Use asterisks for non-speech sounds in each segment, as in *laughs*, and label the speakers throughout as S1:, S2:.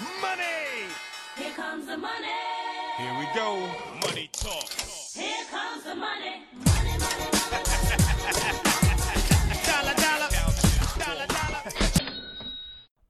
S1: Money!
S2: Here comes the money.
S1: Here we go. Money talk.
S2: Here comes the money. Money, money, money.
S1: Dollar, dollar. Dollar, dollar.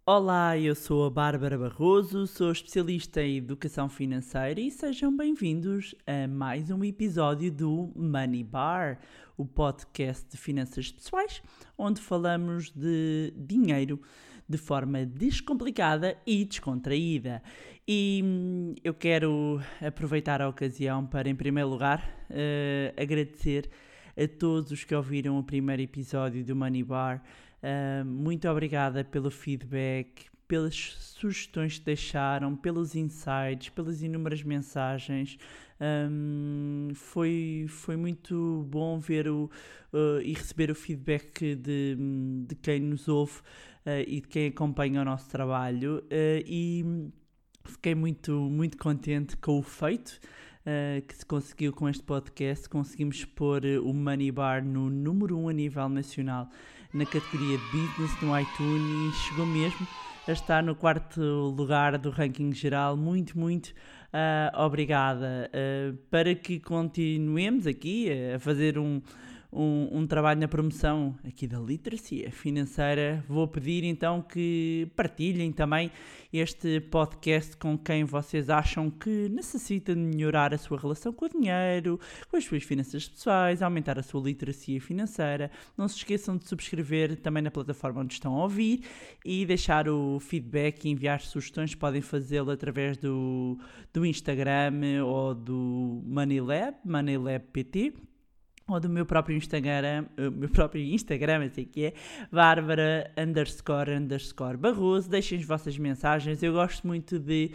S3: Olá, eu sou a Bárbara Barroso, sou especialista em educação financeira e sejam bem-vindos a mais um episódio do Money Bar, o podcast de finanças pessoais, onde falamos de dinheiro de forma descomplicada e descontraída. E hum, eu quero aproveitar a ocasião para, em primeiro lugar, eh, agradecer a todos os que ouviram o primeiro episódio do Money Bar. Uh, muito obrigada pelo feedback, pelas sugestões que deixaram, pelos insights, pelas inúmeras mensagens. Um, foi, foi muito bom ver o, uh, e receber o feedback de, de quem nos ouve uh, e de quem acompanha o nosso trabalho. Uh, e fiquei muito, muito contente com o feito. Uh, que se conseguiu com este podcast. Conseguimos pôr uh, o Money Bar no número 1 um a nível nacional na categoria Business no iTunes e chegou mesmo a estar no quarto lugar do ranking geral. Muito, muito uh, obrigada. para que continuemos aqui a fazer um. Um, um, trabalho na promoção aqui da literacia financeira. Vou pedir então que partilhem também este podcast com quem vocês acham que necessita de melhorar a sua relação com o dinheiro, com as suas finanças pessoais, aumentar a sua literacia financeira. Não se esqueçam de subscrever também na plataforma onde estão a ouvir e deixar o feedback e enviar sugestões. Podem fazê-lo através do, do Instagram ou do MoneyLab, MoneyLabPT ou do meu próprio Instagram, o meu próprio Instagram, assim que é, Bárbara underscore underscore Barroso. Deixem as vossas mensagens, eu gosto muito de,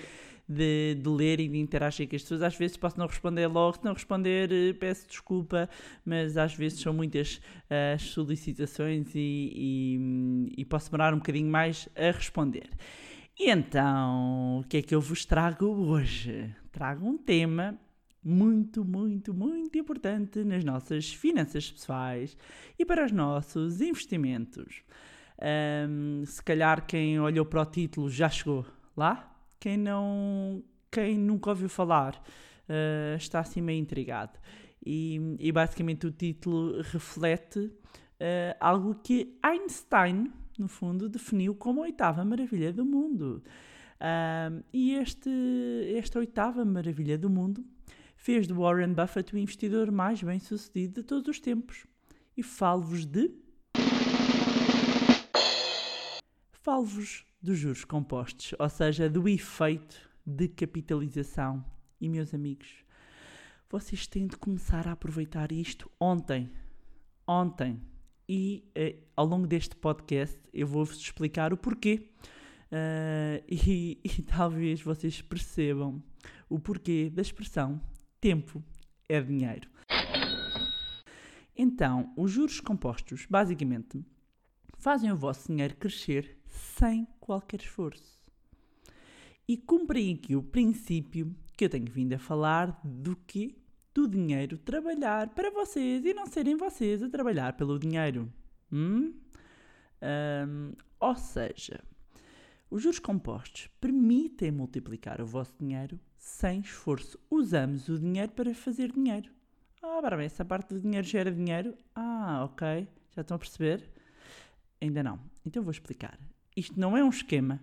S3: de, de, ler e de interagir com as pessoas. Às vezes posso não responder logo, se não responder, eh, peço desculpa, mas às vezes são muitas as uh, solicitações e, e, e posso demorar um bocadinho mais a responder. E então, o que é que eu vos trago hoje? Trago um tema muito, muito, muito importante nas nossas finanças pessoais e para os nossos investimentos. Um, se calhar quem olhou para o título já chegou lá. Quem não, quem nunca ouviu falar uh, está assim meio intrigado. E, e, basicamente o título reflete uh, algo que Einstein, no fundo, definiu como a oitava maravilha do mundo. Uh, e este, esta oitava maravilha do mundo fez de Warren Buffett o investidor mais bem sucedido de todos os tempos. E falo-vos de. Falo-vos dos juros compostos, ou seja, do efeito de capitalização. E, meus amigos, vocês têm de começar a aproveitar isto ontem. Ontem. E eh, ao longo deste podcast eu vou-vos explicar o porquê. Uh, *laughs* e, e talvez vocês percebam o porquê da expressão tempo é dinheiro. Então, os juros compostos, basicamente, fazem o vosso dinheiro crescer sem qualquer esforço. E cumprem aqui o princípio que eu tenho vindo a falar do que? Do dinheiro trabalhar para vocês e não serem vocês a trabalhar pelo dinheiro. Hum? Um, ou seja, os juros compostos permitem multiplicar o vosso dinheiro sem esforço. Usamos o dinheiro para fazer dinheiro. Ah, para essa parte do dinheiro gera dinheiro? Ah, ok. Já estão a perceber? Ainda não. Então vou explicar. Isto não é um esquema.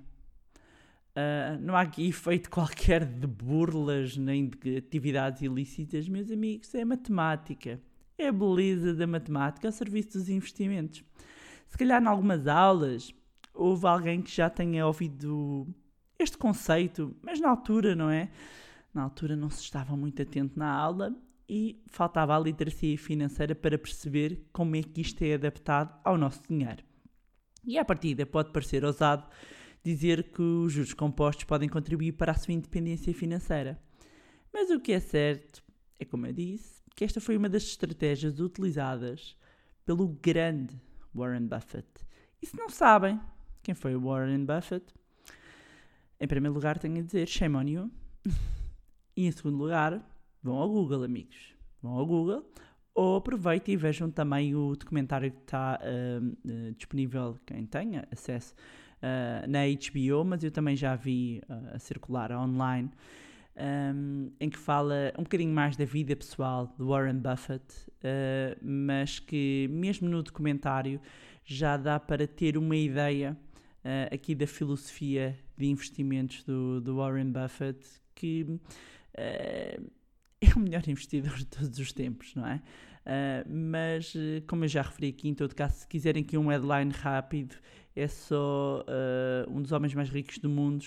S3: Uh, não há aqui efeito *laughs* qualquer de burlas nem de atividades ilícitas, meus amigos. É matemática. É a beleza da matemática ao serviço dos investimentos. Se calhar, em algumas aulas, houve alguém que já tenha ouvido este conceito, mas na altura, não é? Na altura não se estava muito atento na aula e faltava a literacia financeira para perceber como é que isto é adaptado ao nosso dinheiro. E à partida pode parecer ousado dizer que os juros compostos podem contribuir para a sua independência financeira. Mas o que é certo é, como eu disse, que esta foi uma das estratégias utilizadas pelo grande Warren Buffett. E se não sabem quem foi o Warren Buffett, em primeiro lugar, tenho a dizer shame on you. e em segundo lugar, vão ao Google, amigos. Vão ao Google ou aproveitem e vejam também o documentário que está uh, uh, disponível, quem tenha acesso ah, na HBO, mas eu também já vi ah, a circular online, um, em que fala um bocadinho mais da vida pessoal de Warren Buffett, mas que mesmo no documentário já dá para ter uma ideia aqui da filosofia de investimentos do, do Warren Buffett, que ah, *laughs* é o melhor investidor de todos os tempos, não é? Uh, mas, uh, como eu já referi aqui, em todo caso, se quiserem aqui um headline rápido, é só uh, um dos homens mais ricos do mundo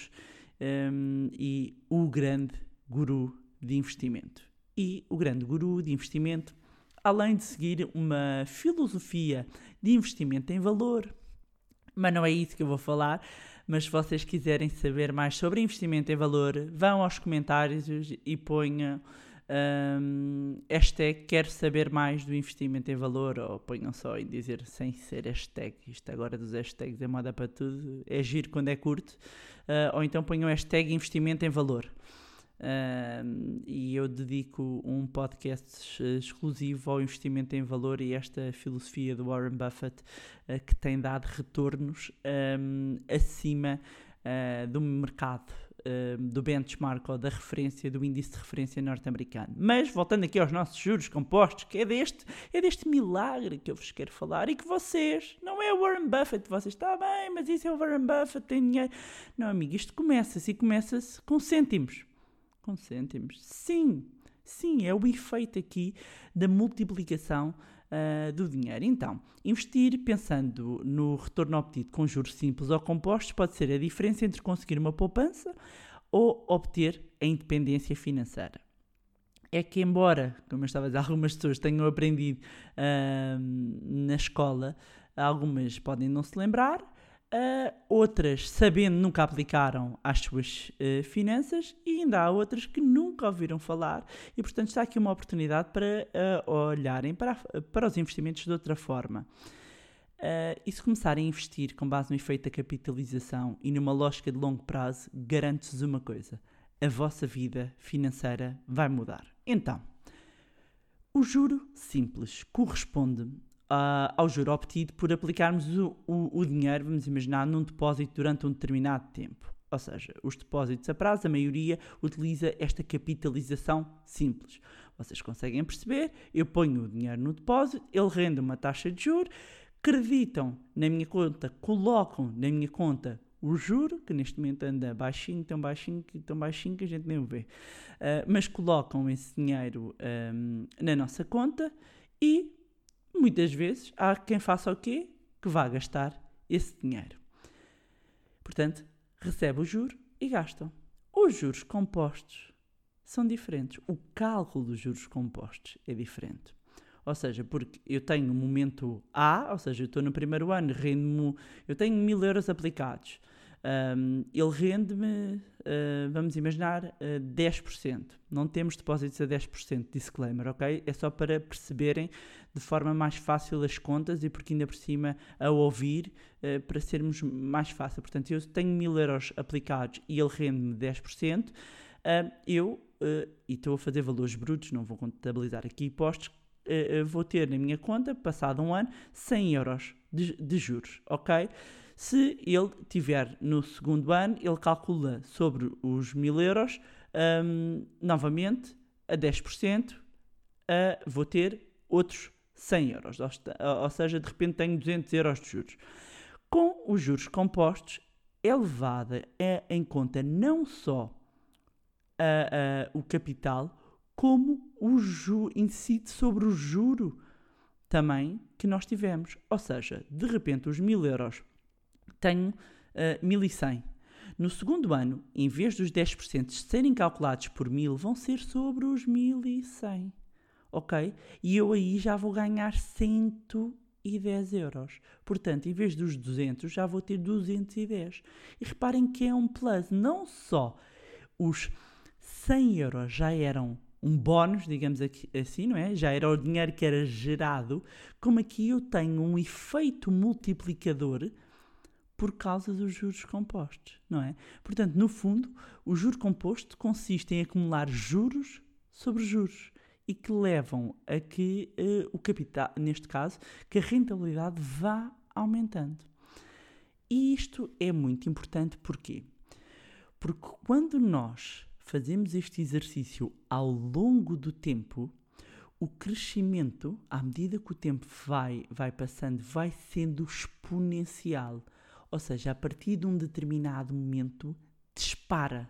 S3: um, e o grande guru de investimento. E o grande guru de investimento, além de seguir uma filosofia de investimento em valor, mas não é isso que eu vou falar. Mas se vocês quiserem saber mais sobre investimento em valor, vão aos comentários e ponham um, hashtag quero saber mais do investimento em valor ou ponham só em dizer sem ser hashtag, isto agora dos hashtags é moda para tudo, é giro quando é curto, uh, ou então ponham hashtag investimento em valor. E eu dedico um podcast exclusivo ao investimento em valor e esta filosofia do Warren Buffett uh, que tem dado retornos um, acima uh, do mercado do benchmark ou da referência, do índice de referência norte-americano. Mas, voltando aqui aos nossos juros compostos, que é deste, é deste milagre que eu vos quero falar e que vocês, não é o Warren Buffett, vocês, está bem, mas isso é o Warren Buffett, tem dinheiro. Não, amigo, isto começa-se e começa-se com cêntimos. Com cêntimos. Sim, sim, é o efeito aqui da multiplicação uh, do dinheiro. Então, investir pensando no retorno obtido com juros simples ou compostos pode ser a diferença entre conseguir uma poupança ou obter a independência financeira. É que, embora, como eu estava a dizer, *laughs* algumas pessoas tenham aprendido uh, na escola, algumas podem não se lembrar, Uh, outras, sabendo, nunca aplicaram às suas uh, finanças e ainda há outras que nunca ouviram falar e, portanto, está aqui uma oportunidade para uh, olharem para, para os investimentos de outra forma. e se começarem a investir com base no efeito da capitalização e numa lógica de longo prazo, garanto-vos uma coisa: a vossa vida financeira vai mudar. Então, o juro simples corresponde uh, ao juro obtido por aplicarmos o, o, o, dinheiro, vamos imaginar, num depósito durante um determinado tempo. Ou seja, os depósitos a prazo, a maioria utiliza esta capitalização simples. Vocês conseguem perceber? Eu ponho o dinheiro no depósito, ele rende uma taxa de juro, creditam na minha conta, colocam na minha conta o juro, que neste momento anda baixinho, tão baixinho, tão baixinho que a gente nem o vê. Uh, mas colocam esse dinheiro um, na nossa conta e muitas vezes há quem faça o quê? Que vá gastar esse dinheiro. Portanto, recebe o juro e gastam. Os juros compostos são diferentes. O cálculo dos juros compostos é diferente. Ou seja, porque eu tenho um momento A, ou seja, eu estou no primeiro ano, rendo eu tenho mil euros aplicados. Um, ele rende-me, uh, vamos imaginar, uh, 10%. Não temos depósitos a 10%, disclaimer, ok? É só para perceberem de forma mais fácil as contas e porque ainda por cima a ouvir uh, para sermos mais fácil. Portanto, eu tenho mil euros aplicados e ele rende-me 10%, uh, eu, e estou a fazer valores brutos, não vou contabilizar aqui impostos, vou ter na minha conta, passado um ano, 100 euros de, de juros, ok? Se ele tiver no segundo ano, ele calcula sobre os 1000 euros, um, novamente, a 10%, uh, vou ter outros 100 euros. Ou, seja, de repente tenho 200 euros de juros. Com os juros compostos, é levada é, em conta não só o capital, como o juro, incide sobre o juro também que nós tivemos. Ou seja, de repente os 1000 euros tenho uh, 1100. No segundo ano, em vez dos 10% serem calculados por 1000, vão ser sobre os 1100. Ok? E eu aí já vou ganhar 110 euros. Portanto, em vez dos 200, já vou ter 210. E reparem que é um plus. Não só os 100 euros já eram um bónus, digamos assim, não é? Já era o dinheiro que era gerado, como aqui eu tenho um efeito multiplicador por causa dos juros compostos, não é? Portanto, no fundo, o juro composto consiste em acumular juros sobre juros e que levam a que uh, o capital, neste caso, que a rentabilidade vá aumentando. E isto é muito importante porquê? Porque quando nós fazemos este exercício ao longo do tempo, o crescimento, à medida que o tempo vai, vai passando, vai sendo exponencial. Ou seja, a partir de um determinado momento, dispara.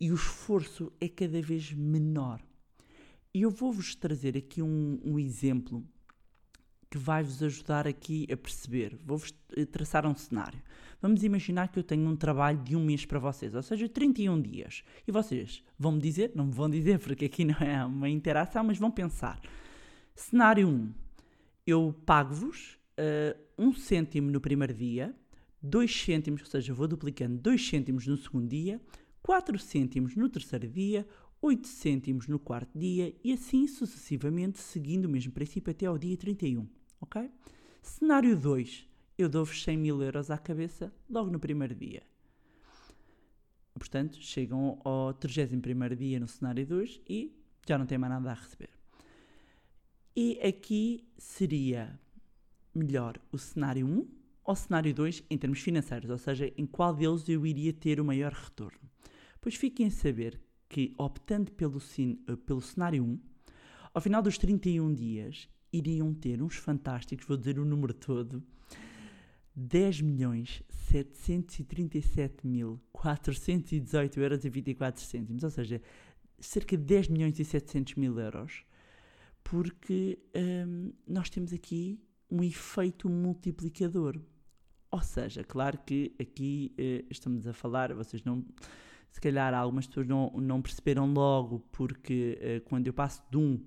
S3: E o esforço é cada vez menor. E eu vou-vos trazer aqui um, um exemplo que vai vos ajudar aqui a perceber. Vou-vos eh, traçar um cenário. Vamos imaginar que eu tenho um trabalho de um mês para vocês, ou seja, 31 dias. E vocês vão me dizer, não me vão dizer porque aqui não é uma interação, mas vão pensar. Cenário 1. Eu pago-vos uh, um cêntimo no primeiro dia, 2 cêntimos, ou seja, vou duplicando 2 cêntimos no segundo dia, 4 cêntimos no terceiro dia, 8 cêntimos no quarto dia e assim sucessivamente, seguindo o mesmo princípio até ao dia 31 ok? Cenário 2, eu dou-vos 100 mil euros à cabeça logo no primeiro dia. Portanto, chegam ao 31 dia no cenário 2 e já não têm mais nada a receber. E aqui seria melhor o cenário 1 ou o cenário 2 em termos financeiros, ou seja, em qual deles eu iria ter o maior retorno. Pois fiquem a saber que, optando pelo, pelo cenário 1, ao final dos 31 dias, iriam ter uns fantásticos, vou dizer o número todo, 10 milhões 737 mil 418 euros e 24 cêntimos, ou seja, cerca de 10 milhões e 700 mil euros, porque hum, nós temos aqui um efeito multiplicador. Ou seja, claro que aqui uh, estamos a falar, vocês não, se calhar algumas pessoas não, não perceberam logo, porque uh, quando eu passo de 1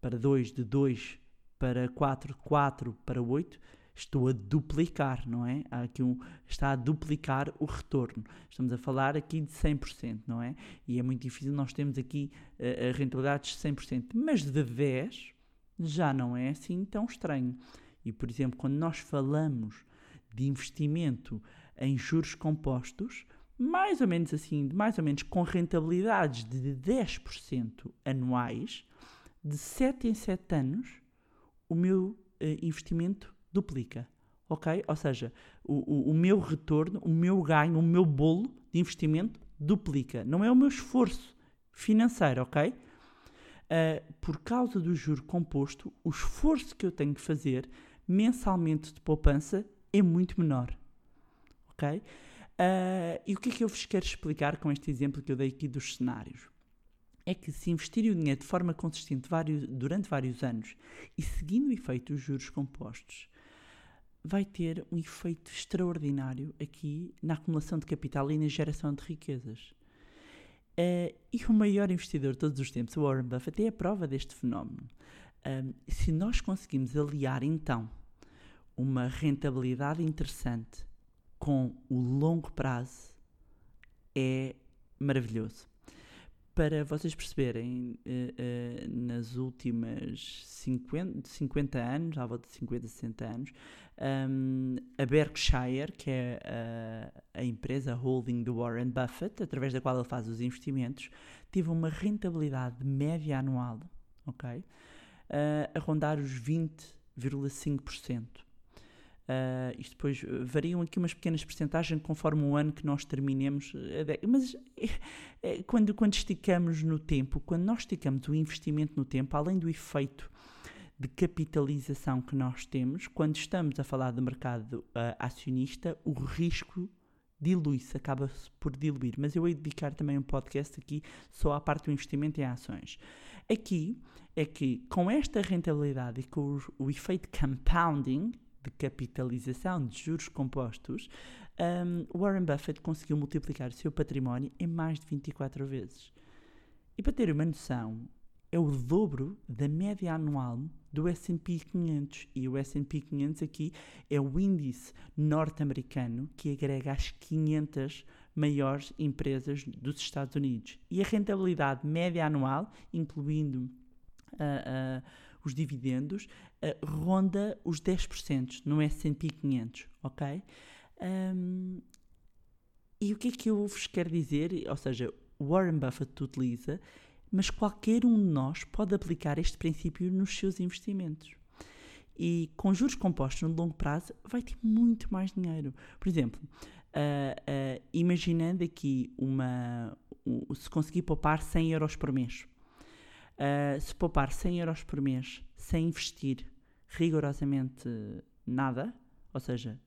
S3: para 2, de 2 para 4, 4 para 8, estou a duplicar, não é? Há aqui um, está a duplicar o retorno. Estamos a falar aqui de 100%, não é? E é muito difícil nós temos aqui uh, rentabilidades de 100%, mas de 10 já não é assim tão estranho. E, por exemplo, quando nós falamos de investimento em juros compostos, mais ou menos assim, mais ou menos com rentabilidades de 10% anuais, de 7 em 7 anos, o meu uh, investimento duplica. Ok? Ou seja, o, o, o meu retorno, o meu ganho, o meu bolo de investimento duplica. Não é o meu esforço financeiro, ok? Uh, por causa do juro composto, o esforço que eu tenho que fazer mensalmente de poupança é muito menor. Ok? Uh, e o que é que eu vos quero explicar com este exemplo que eu dei aqui dos cenários? é que se investirem o dinheiro de forma consistente vários, durante vários anos e seguindo o efeito dos juros compostos, vai ter um efeito extraordinário aqui na acumulação de capital e na geração de riquezas. Uh, e o maior investidor de todos os tempos, o Warren Buffett, é a prova deste fenómeno. Se nós conseguimos aliar então uma rentabilidade interessante com o longo prazo, é maravilhoso para vocês perceberem, uh, uh, nas últimas 50, 50 anos, à volta de 50, 60 anos, a Berkshire, que é a, a, empresa holding do Warren Buffett, através da qual ele faz os investimentos, teve uma rentabilidade média anual, ok? Uh, a rondar os 20,5%. Uh, isto depois eh, variam aqui umas pequenas percentagens conforme o ano que nós terminemos. Mas é, *laughs* quando, quando esticamos no tempo, quando nós esticamos o investimento no tempo, além do efeito de capitalização que nós temos, quando estamos a falar de mercado uh, acionista, o risco dilui-se, acaba-se por diluir. Mas eu de dedicar também um podcast aqui só à parte do investimento em ações. Aqui é que com esta rentabilidade e com o, o efeito compounding, de capitalização de juros compostos, um, Warren Buffett conseguiu multiplicar o seu património em mais de 24 vezes. E para ter uma noção, é o dobro da média anual do S&P 500 e o S&P 500 aqui é o índice norte-americano que agrega as 500 maiores empresas dos Estados Unidos e a rentabilidade média anual, incluindo uh, uh, os dividendos, uh, ronda os 10% no S&P 500, ok? Um, e o que é que eu vos quero dizer? Ou seja, Warren Buffett utiliza, mas qualquer um de nós pode aplicar este princípio nos seus investimentos. E com juros compostos no longo prazo vai ter muito mais dinheiro. Por exemplo, ah, ah, imaginando aqui uma. um- se conseguir poupar 100 euros por mês. Ah, se poupar 100 euros por mês sem investir rigorosamente nada, ou seja,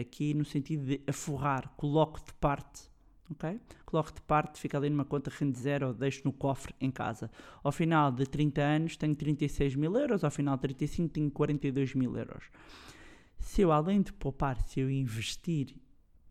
S3: aqui no sentido de aforrar, coloco de parte, ok? Coloco de parte, fica ali numa conta rende zero deixo no cofre em casa. Ao final de 30 anos tenho 36 mil euros, ao final de 35 tenho 42 mil euros. Se eu, além de poupar, se eu investir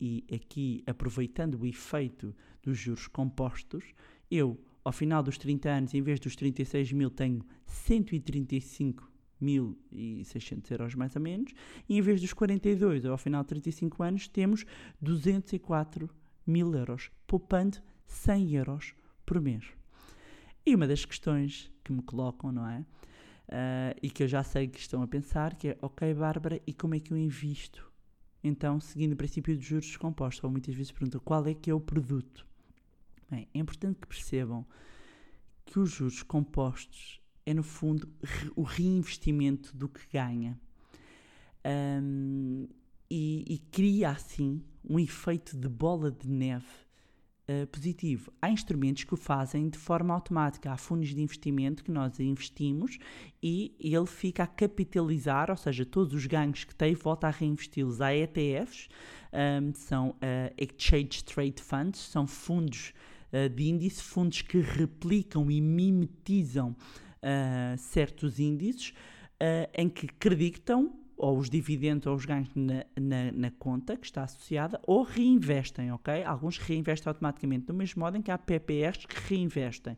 S3: e aqui aproveitando o efeito dos juros compostos, eu, ao final dos 30 anos, em vez dos 36 mil, tenho 135.600 euros mais ou menos, e em vez dos 42, ao final de 35 anos, temos 204 mil euros, poupando 100 euros por mês. E uma das questões que me colocam, não é? Ah, e que eu já sei que estão a pensar, que é, ok, Bárbara, e como é que eu invisto? Então, seguindo o princípio de juros compostos, ou muitas vezes perguntam qual é que é o produto. Bem, é importante que percebam que os juros compostos é, no fundo, o reinvestimento do que ganha. Ahm, e, e cria, assim, um efeito de bola de neve eh, positivo. Há instrumentos que o fazem de forma automática. Há fundos de investimento que nós investimos e ele fica a capitalizar, ou seja, todos os ganhos que tem volta a reinvesti-los. Há ETFs, ahm, são eh, Exchange Trade Funds, são fundos eh, de índice, fundos que replicam e mimetizam certos índices em que acreditam ou os dividendos ou os ganhos na, na, na conta que está associada ou reinvestem, ok? Alguns reinvestem automaticamente, do mesmo modo em que há PPRs que reinvestem.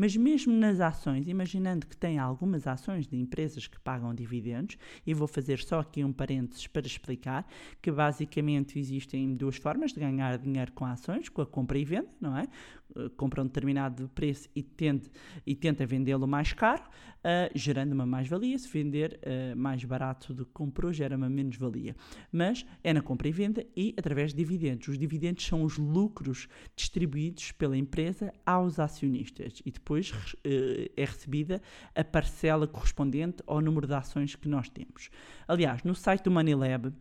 S3: Mas mesmo nas ações, imaginando que tem algumas ações de empresas que pagam dividendos, e vou fazer só aqui um parênteses para explicar que basicamente existem duas formas de ganhar dinheiro com ações, com a compra e venda, não é? Uh, Compra um determinado preço e, tende, e tenta vendê-lo mais caro, uh, gerando uma mais-valia. Se vender uh, mais barato do que comprou, gera uma menos-valia. Mas é na compra e venda e através de dividendos. Os dividendos são os lucros distribuídos pela empresa aos acionistas e depois eh, é recebida a parcela correspondente ao número de ações que nós temos. Aliás, no site do MoneyLab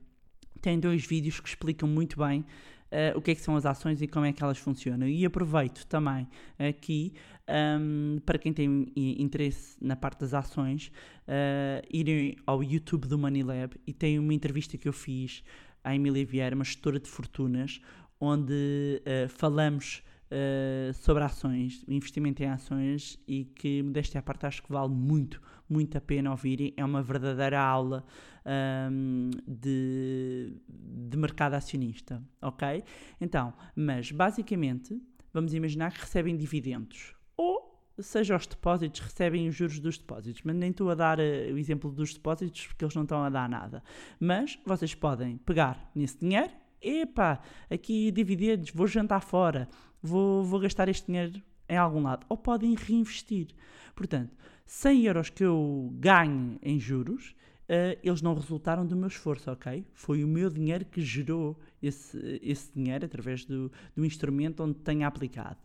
S3: tem dois vídeos que explicam muito bem eh, o que é que são as ações e como é que elas funcionam. E aproveito também aqui ahm, para quem tem interesse na parte das ações, eh, irem ao YouTube do MoneyLab e tem uma entrevista que eu fiz à Emília Vieira, uma gestora de fortunas, onde eh, falamos eh, sobre ações, investimento em ações e que, modéstia à parte, acho que vale muito, muito a pena ouvirem. É uma verdadeira aula ahm, de, de mercado acionista, ok? Então, mas basicamente, vamos imaginar que recebem dividendos ou seja os depósitos, recebem os juros dos depósitos, mas nem estou a dar eh, o exemplo dos depósitos porque eles não estão a dar nada. Mas vocês podem pegar nesse dinheiro, epá, aqui dividendos, vou jantar fora, vou, vou gastar este dinheiro em algum lado, ou podem reinvestir. Portanto, 100 euros que eu ganho em juros, eh, eles não resultaram do meu esforço, ok? Foi o meu dinheiro que gerou esse, esse dinheiro através do, do instrumento onde tenho aplicado.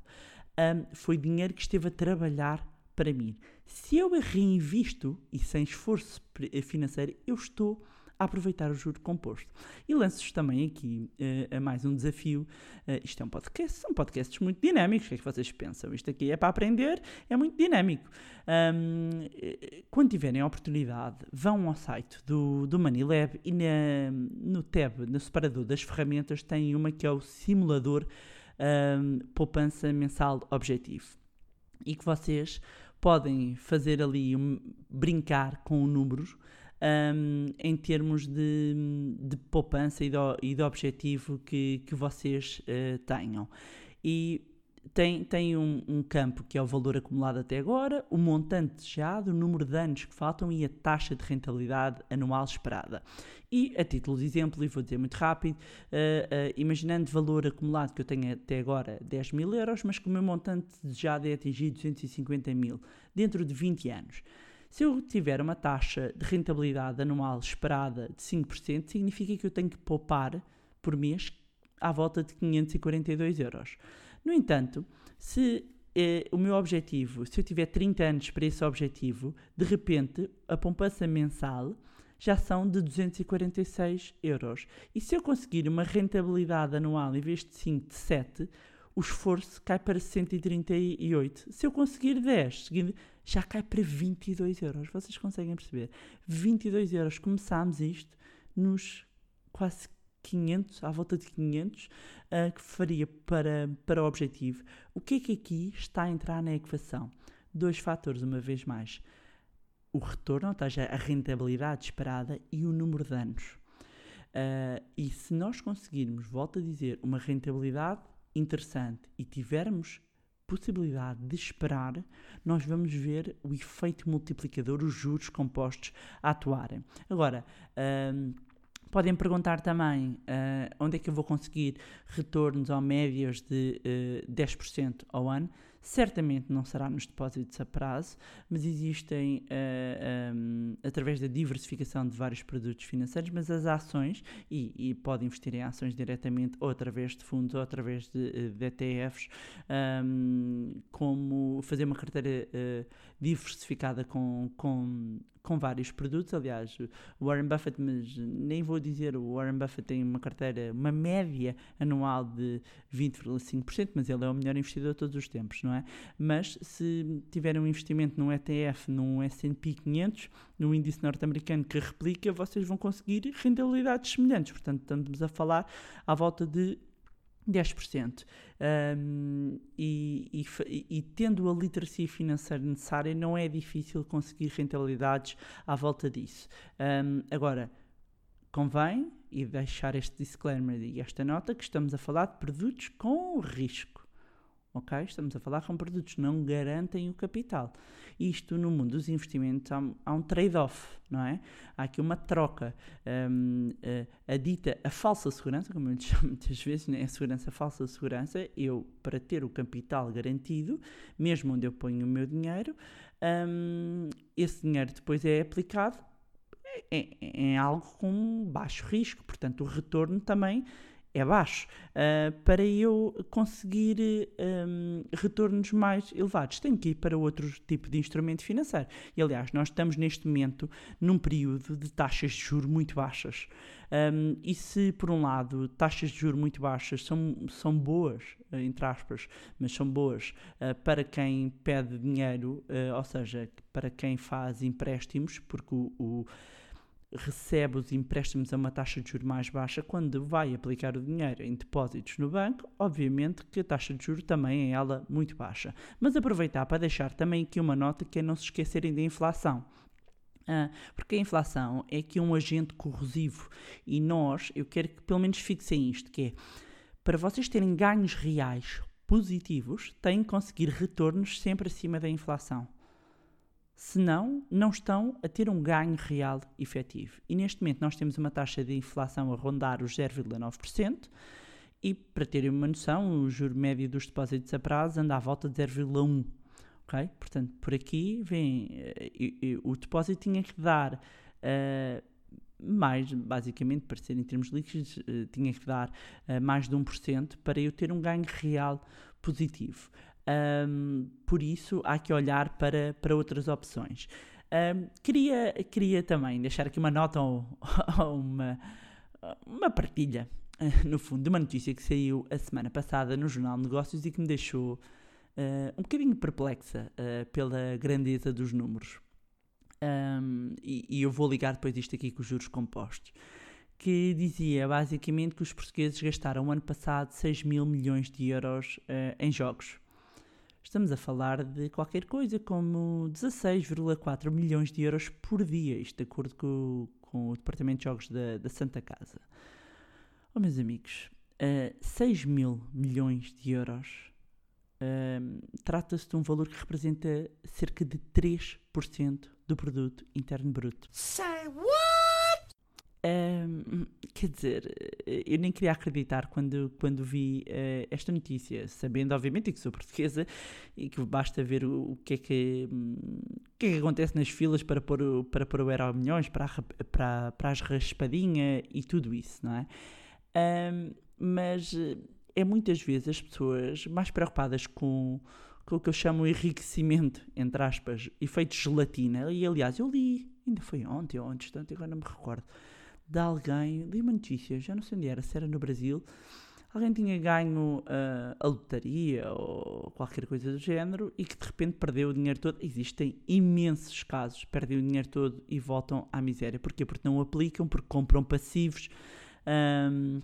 S3: Ahm, foi dinheiro que esteve a trabalhar para mim. Se eu a reinvisto e sem esforço financeiro, eu estou a aproveitar o juro composto. E lanço-vos também aqui eh, a mais um desafio. Eh, isto é um podcast, são podcasts muito dinâmicos. O que é que vocês pensam? Isto aqui é para aprender, é muito dinâmico. Ahm, eh, quando tiverem a oportunidade, vão ao site do, do MoneyLab e na, no tab, no separador das ferramentas, tem uma que é o simulador ahm, poupança mensal objetivo. E que vocês podem fazer ali, um, brincar com números ahm, em termos de, de poupança e de, o- e objetivo que, que vocês eh, tenham. E tem, tem um, um campo que é o valor acumulado até agora, o montante desejado, o número de anos que faltam e a taxa de rentabilidade anual esperada. E, a título de exemplo, e vou dizer muito rápido, eh, eh, imaginando valor acumulado que eu tenho até agora 10 mil euros, mas que o meu montante desejado é atingir 250 mil dentro de 20 anos. Se eu tiver uma taxa de rentabilidade anual esperada de 5%, significa que eu tenho que poupar por mês à volta de 542 euros. No entanto, se eh, o meu objetivo, se eu tiver 30 anos para esse objetivo, de repente a poupança mensal já são de 246 euros. E se eu conseguir uma rentabilidade anual em vez de 5, de 7, o esforço cai para 138. Se eu conseguir 10, seguindo, já cai para 22 euros. Vocês conseguem perceber? 22 euros. Começámos isto nos quase 500, à volta de 500, uh, que faria para, para o objetivo. O que é que aqui está a entrar na equação? Dois fatores, uma vez mais. O retorno, ou seja, a rentabilidade esperada e o número de anos. Uh, e se nós conseguirmos, volto a dizer, uma rentabilidade interessante e tivermos possibilidade de esperar, nós vamos ver o efeito multiplicador, os juros compostos a atuarem. Agora, um, podem perguntar também uh, onde é que eu vou conseguir retornos ou médias de uh, 10% ao ano. Certamente não será nos depósitos a prazo, mas existem, uh, eh, um, através da diversificação de vários produtos financeiros, mas as ações, e, e pode investir em ações diretamente ou através de fundos ou através de, eh, de ETFs, um, como fazer uma carteira uh, diversificada com, com com vários produtos. Aliás, o Warren Buffett, mas nem vou dizer, o Warren Buffett tem uma carteira, uma média anual de 20,5%, mas ele é o melhor investidor de todos os tempos, não é? Mas se tiverem um investimento num ETF, num S&P 500, no índice norte-americano que replica, vocês vão conseguir rentabilidades semelhantes. Portanto, estamos a falar à volta de 10%. Um, e, e, e, tendo a literacia financeira necessária, não é difícil conseguir rentabilidades à volta disso. Um, agora, convém e deixar este disclaimer e esta nota que estamos a falar de produtos com risco ok? Estamos a falar com produtos que não garantem o capital. Isto no mundo dos investimentos há, há um trade-off, não é? Há aqui uma troca. Um, a, a, dita, a falsa segurança, como eu lhe chamo muitas vezes, né? a segurança, a falsa segurança, eu, para ter o capital garantido, mesmo onde eu ponho o meu dinheiro, um, esse dinheiro depois é aplicado em, em algo com baixo risco, portanto o retorno também é baixo, uh, para eu conseguir um, retornos mais elevados, tenho que ir para outro tipo de instrumento financeiro. E aliás, nós estamos neste momento num período de taxas de juros muito baixas. Um, e se, por um lado, taxas de juros muito baixas são, são boas, uh, entre aspas, mas são boas uh, para quem pede dinheiro, ou seja, para quem faz empréstimos, porque o, o recebe os empréstimos a uma taxa de juros mais baixa quando vai aplicar o dinheiro em depósitos no banco, obviamente que a taxa de juros também é ela muito baixa. Mas aproveitar para deixar também aqui uma nota que é não se esquecerem da inflação. Ah, porque a inflação é que um agente corrosivo e nós, eu quero que pelo menos fixem isto, que é para vocês terem ganhos reais positivos, têm que conseguir retornos sempre acima da inflação senão não estão a ter um ganho real efetivo. E neste momento nós temos uma taxa de inflação a rondar os 0,9%, e para terem uma noção, o juro médio dos depósitos a prazo anda à volta de 0,1%. Okay? Portanto, por aqui vem, uh, o depósito tinha que dar uh, mais, basicamente, para ser em termos líquidos, uh, tinha que dar mais de 1% para eu ter um ganho real positivo. Um, por isso, há que olhar para, para outras opções. Um, queria, queria também deixar aqui uma nota ou, *laughs* ou uma, uma partilha, *laughs* no fundo, de uma notícia que saiu a semana passada no Jornal Negócios e que me deixou uh, um bocadinho perplexa uh, pela grandeza dos números. Um, e, e, eu vou ligar depois isto aqui com os juros compostos. Que dizia basicamente que os portugueses gastaram ano passado 6 mil milhões de euros uh, em jogos estamos a falar de qualquer coisa como 16,4 milhões de euros por dia, isto de acordo com, com o Departamento de Jogos da, da Santa Casa. Oh, meus amigos, uh, 6 mil milhões de euros uh, trata-se de um valor que representa cerca de 3% do produto interno bruto.
S1: Say what?
S3: Quer dizer, eu nem queria acreditar quando, quando vi uh, esta notícia, sabendo, obviamente, que sou portuguesa e que basta ver o, o que, é que, um, que é que acontece nas filas para pôr o, para pôr o Euro Milhões, para, para, para as raspadinha e tudo isso, não é? Um, mas é muitas vezes as pessoas mais preocupadas com, com o que eu chamo enriquecimento, entre aspas, efeito gelatina. E aliás, eu li, ainda foi ontem ou ontem, agora não me recordo, de alguém, li uma notícia, já não sei onde era, se era no Brasil, alguém tinha ganho uh, a lotaria ou qualquer coisa do género e que de repente perdeu o dinheiro todo. Existem imensos casos, perdem o dinheiro todo e voltam à miséria. Porquê? Porque não aplicam, porque compram passivos. Um,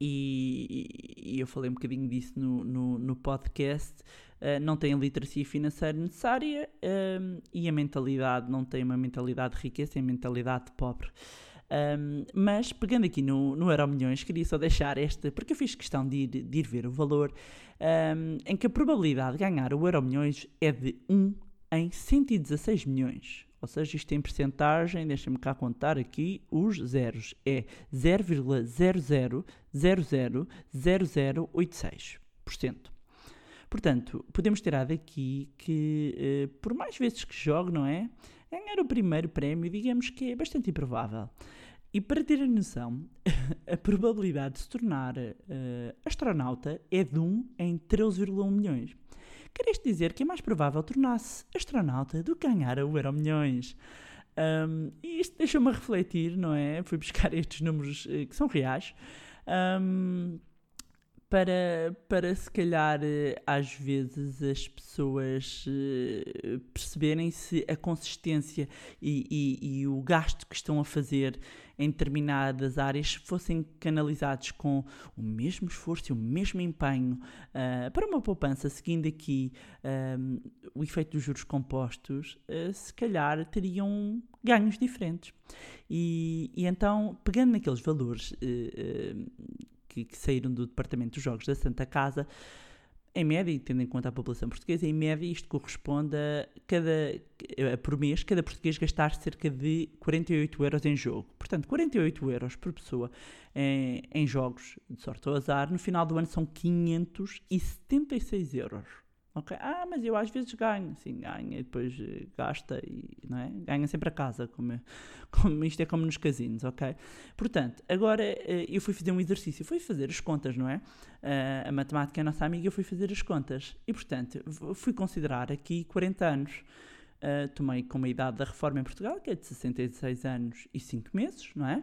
S3: e, e, eu falei um bocadinho disso no, no, no podcast. Uh, não têm a literacia financeira necessária um, e a mentalidade, não tem uma mentalidade de riqueza, a mentalidade de pobre. Um, mas pegando aqui no, no Euro Milhões, queria só deixar esta, porque eu fiz questão de ir, de ir ver o valor, um, em que a probabilidade de ganhar o Euro Milhões é de 1 em 116 milhões. Ou seja, isto em percentagem, deixa-me cá contar aqui os zeros, é 0,00000086%. Portanto, podemos tirar daqui que, uh, por mais vezes que jogue, não é? Ganhar o primeiro prémio, digamos que é bastante improvável. E para ter a noção, *laughs* a probabilidade de se tornar uh, astronauta é de 1 em 13,1 milhões. Quer isto dizer que é mais provável tornar-se astronauta do que ganhar o Euro Milhões. Um, e isto deixa-me refletir, não é? Fui buscar *laughs* estes números uh, que são reais. Um, para, para se calhar eh, às vezes as pessoas uh, perceberem se a consistência e, e, e, o gasto que estão a fazer em determinadas áreas fossem canalizados com o mesmo esforço e o mesmo empenho uh, para uma poupança, seguindo aqui um, o efeito dos juros compostos, uh, se calhar teriam ganhos diferentes. E, e então, pegando naqueles valores que, que saíram do Departamento dos Jogos da Santa Casa, em média, e tendo em conta a população portuguesa, em média isto corresponde a cada, por mês, cada português gastar cerca de 48 euros em jogo. Portanto, 48 euros por pessoa em, em jogos de sorte ou azar, no final do ano são 576 euros. Ok? Ah, mas eu às vezes ganho. Sim, ganha e depois eh, gasta e não é? ganha sempre a casa. Como, *laughs* como, isto é como nos casinos, ok? Portanto, agora eh, eu fui fazer um exercício, fui fazer as contas, não é? Eh, a matemática é a nossa amiga, eu fui fazer as contas. E portanto, fui considerar aqui 40 anos. tomei como a idade da reforma em Portugal, que é de 66 anos e 5 meses, não é?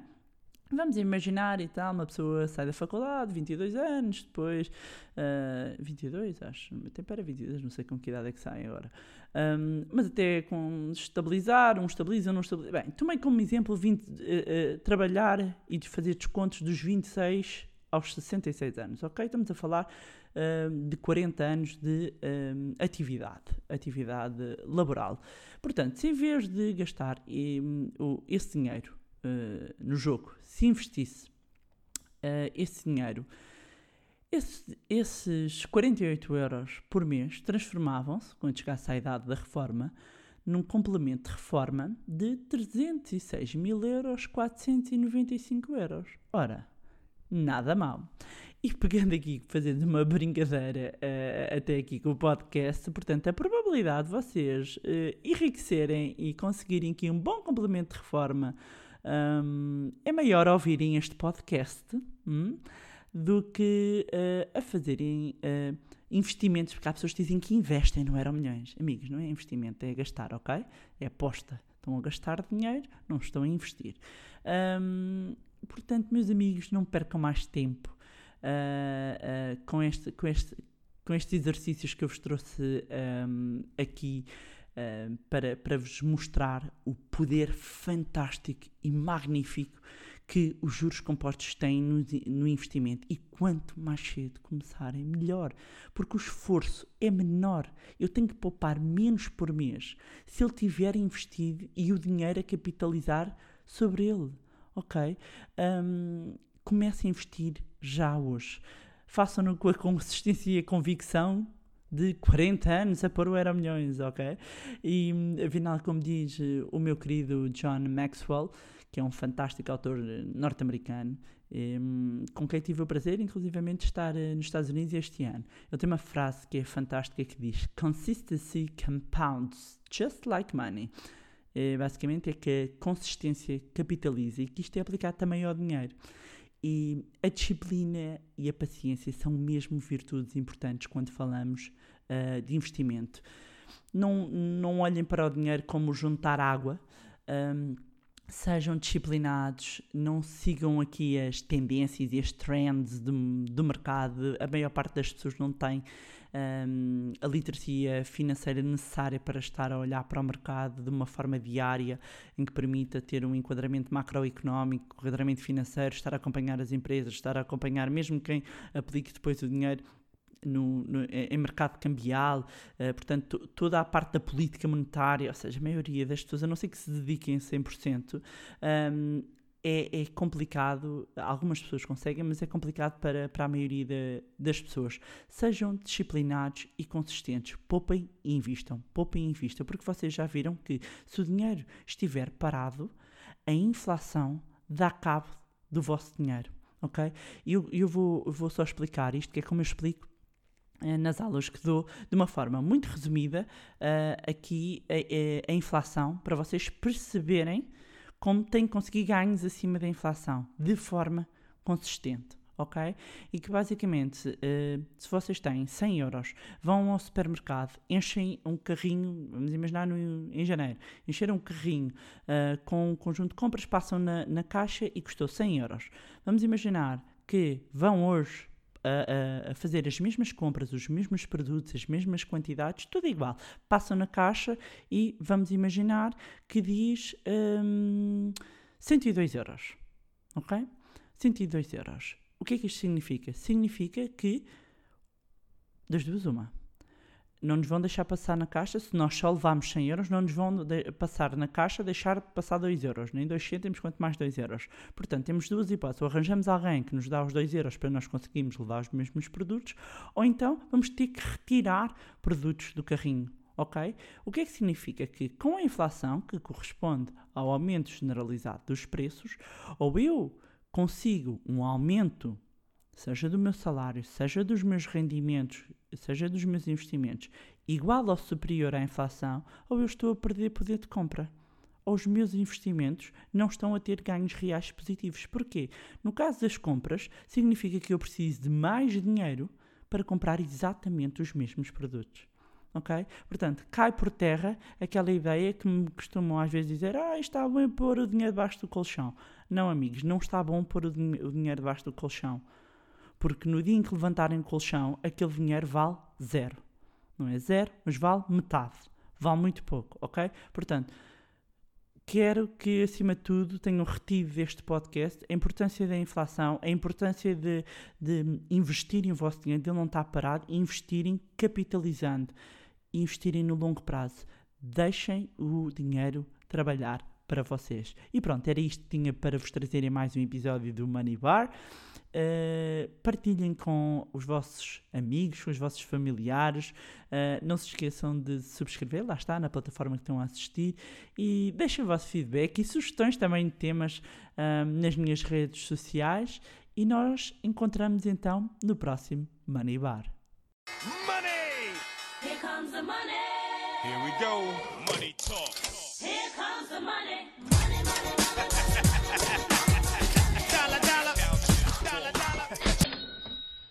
S3: Vamos imaginar e tal, uma pessoa sai da faculdade, 22 anos, depois. Uh, 22, acho. Até para 22, não sei com que idade é que sai agora. Um, mas até com estabilizar, um estabiliza, não estabiliza. Bem, tomei como exemplo 20, uh, uh, trabalhar e fazer descontos dos 26 aos 66 anos, ok? Estamos a falar uh, de 40 anos de uh, atividade, atividade laboral. Portanto, se em vez de gastar um, esse dinheiro uh, no jogo, se investisse uh, esse dinheiro, esse, esses 48 euros por mês transformavam-se, quando chegasse à idade da reforma, num complemento de reforma de 306 mil euros 495 euros. Ora, nada mal. E pegando aqui, fazendo uma brincadeira uh, até aqui com o podcast, portanto, a probabilidade de vocês uh, enriquecerem e conseguirem aqui um bom complemento de reforma um, é maior ouvirem este podcast hum, do que uh, a fazerem uh, investimentos, porque há pessoas que dizem que investem no Euro Milhões. Amigos, não é investimento, é gastar, ok? É aposta. Estão a gastar dinheiro, não estão a investir. Um, portanto, meus amigos, não percam mais tempo uh, com, este, com, este, com estes exercícios que eu vos trouxe um, aqui uh, para, para vos mostrar o poder fantástico e magnífico que os juros compostos têm no, no, investimento. E quanto mais cedo começarem, melhor. Porque o esforço é menor. Eu tenho que poupar menos por mês se ele tiver investido e o dinheiro a capitalizar sobre ele. Ok? Um, comece a investir já hoje. Façam-no com a consistência e a convicção de 40 anos a pôr o Euro Milhões, ok? E afinal, como diz eh, o meu querido John Maxwell, que é um fantástico autor eh, norte-americano, com quem tive o prazer, inclusivamente, de estar eh, nos Estados Unidos este ano. Ele tem uma frase que é fantástica que diz: Consistency compounds just like money. basicamente é que a consistência capitaliza e que isto é aplicado também ao dinheiro. E a disciplina e a paciência são mesmo virtudes importantes quando falamos uh, de investimento. Não, não olhem para o dinheiro como juntar água. Um, sejam disciplinados, não sigam aqui as tendências e as trends do, do mercado. A maior parte das pessoas não tem um, a literacia financeira necessária para estar a olhar para o mercado de uma forma diária, em que permita ter um enquadramento macroeconómico, enquadramento financeiro, estar a acompanhar as empresas, estar a acompanhar mesmo quem aplique depois o dinheiro no, no, em mercado cambial, uh, portanto, toda a parte da política monetária, ou seja, a maioria das pessoas, a não ser que se dediquem 100%, um, é, é, complicado, algumas pessoas conseguem, mas é complicado para, para a maioria de, das pessoas. Sejam disciplinados e consistentes, poupem e invistam, poupem e invistam, porque vocês já viram que se o dinheiro estiver parado, a inflação dá cabo do vosso dinheiro, ok? Eu, eu vou, vou só explicar isto, que é como eu explico eh, nas aulas que dou, de uma forma muito resumida, uh, aqui a, a, a, inflação, para vocês perceberem como têm que conseguir ganhos acima da inflação, de forma consistente, ok? E que basicamente, uh, se vocês têm 100 euros, vão ao supermercado, enchem um carrinho, vamos imaginar no, em janeiro, encheram um carrinho uh, com um conjunto de compras, passam na, na caixa e custou 100 euros. Vamos imaginar que vão hoje a, a, fazer as mesmas compras, os mesmos produtos, as mesmas quantidades, tudo igual. Passam na caixa e vamos imaginar que diz um, 102 euros. Ok? 102 euros. O que é que isto significa? Significa que, das duas, uma não nos vão deixar passar na caixa, se nós só levarmos 100 euros, não nos vão passar na caixa deixar passar 2 euros, nem 2 cêntimos, quanto mais 2 euros. Portanto, temos duas hipóteses, ou arranjamos alguém que nos dá os 2 euros para nós conseguirmos levar os mesmos produtos, ou então vamos ter que retirar produtos do carrinho, ok? O que é que significa? Que com a inflação, que corresponde ao aumento generalizado dos preços, ou eu consigo um aumento seja do meu salário, seja dos meus rendimentos, seja dos meus investimentos, igual ou superior à inflação, ou eu estou a perder poder de compra. Ou os meus investimentos não estão a ter ganhos reais positivos. Porquê? No caso das compras, significa que eu preciso de mais dinheiro para comprar exatamente os mesmos produtos. Ok? Portanto, cai por terra aquela ideia que me costumam às vezes dizer: Ah, está bom pôr o dinheiro debaixo do colchão. Não, amigos, não está bom pôr o, din o dinheiro debaixo do colchão porque no dia em que levantarem o colchão, aquele dinheiro vale zero. Não é zero, mas vale metade. Vale muito pouco, ok? Portanto, quero que, acima de tudo, tenham retido deste podcast a importância da inflação, a importância de, de investirem o vosso dinheiro, de ele não estar parado, e investirem capitalizando, investirem no longo prazo. Deixem o dinheiro trabalhar para vocês. E pronto, era isto que tinha para vos trazer em mais um episódio do Money Bar. Uh, partilhem com os vossos amigos, com os vossos familiares. Uh, não se esqueçam de subscrever, lá está, na plataforma que estão a assistir. E deixem o vosso feedback e sugestões também de temas uh, nas minhas redes sociais. E nós encontramos então no próximo Money Bar.
S2: Money! Here comes the money!
S1: Here we go. Money talk.